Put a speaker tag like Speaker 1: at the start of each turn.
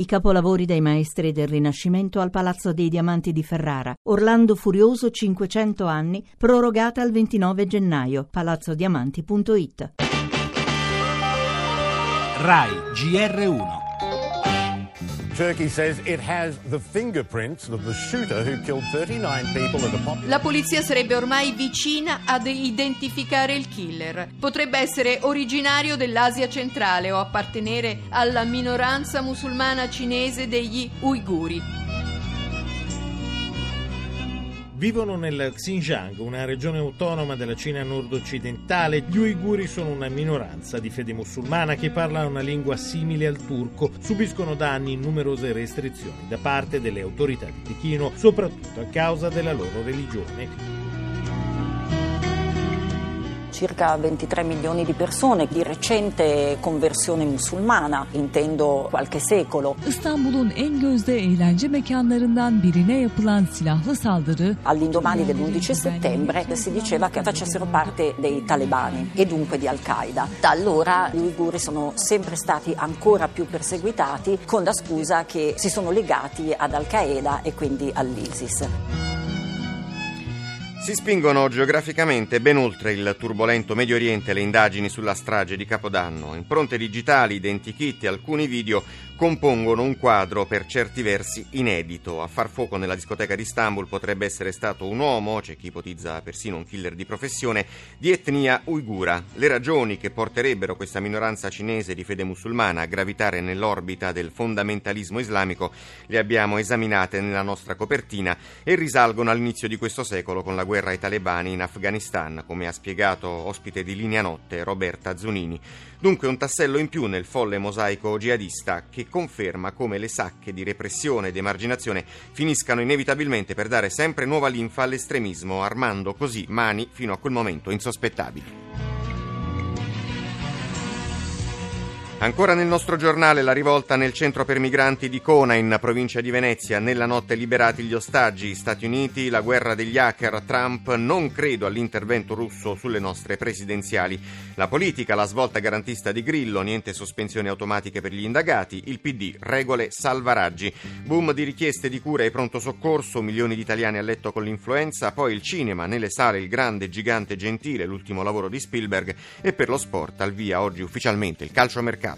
Speaker 1: I capolavori dei maestri del Rinascimento al Palazzo dei Diamanti di Ferrara. Orlando Furioso 500 anni, prorogata al 29 gennaio. palazzodiamanti.it.
Speaker 2: RAI GR1
Speaker 3: La polizia sarebbe ormai vicina ad identificare il killer. Potrebbe essere originario dell'Asia centrale o appartenere alla minoranza musulmana cinese degli uiguri.
Speaker 2: Vivono nel Xinjiang, una regione autonoma della Cina nord-occidentale. Gli uiguri sono una minoranza di fede musulmana che parla una lingua simile al turco. Subiscono da anni numerose restrizioni da parte delle autorità di Pechino, soprattutto a causa della loro religione
Speaker 4: circa 23 milioni di persone di recente conversione musulmana, intendo qualche secolo.
Speaker 5: İstanbul'un en gözde eğlence mekanlarından birine yapılan silahlı saldırı
Speaker 4: All'indomani dell'11 settembre si diceva che facessero parte dei talebani e dunque di Al-Qaeda. Da allora gli uiguri sono sempre stati ancora più perseguitati con la scusa che si sono legati ad Al-Qaeda e quindi all'ISIS.
Speaker 6: Si spingono geograficamente ben oltre il turbolento Medio Oriente le indagini sulla strage di Capodanno. Impronte digitali, identikit e alcuni video compongono un quadro per certi versi inedito. A far fuoco nella discoteca di Istanbul potrebbe essere stato un uomo, c'è chi ipotizza persino un killer di professione, di etnia uigura. Le ragioni che porterebbero questa minoranza cinese di fede musulmana a gravitare nell'orbita del fondamentalismo islamico le abbiamo esaminate nella nostra copertina e risalgono all'inizio di questo secolo con la guerra ai talebani in Afghanistan, come ha spiegato ospite di Linea Notte Roberta Zunini. Dunque un tassello in più nel folle mosaico jihadista che conferma come le sacche di repressione ed emarginazione finiscano inevitabilmente per dare sempre nuova linfa all'estremismo, armando così mani fino a quel momento insospettabili. Ancora nel nostro giornale la rivolta nel centro per migranti di Cona in provincia di Venezia. Nella notte liberati gli ostaggi. Stati Uniti, la guerra degli hacker, Trump. Non credo all'intervento russo sulle nostre presidenziali. La politica, la svolta garantista di Grillo, niente sospensioni automatiche per gli indagati. Il PD, regole salvaraggi. Boom di richieste di cura e pronto soccorso, milioni di italiani a letto con l'influenza. Poi il cinema, nelle sale il grande gigante gentile, l'ultimo lavoro di Spielberg. E per lo sport al via oggi ufficialmente il calcio mercato.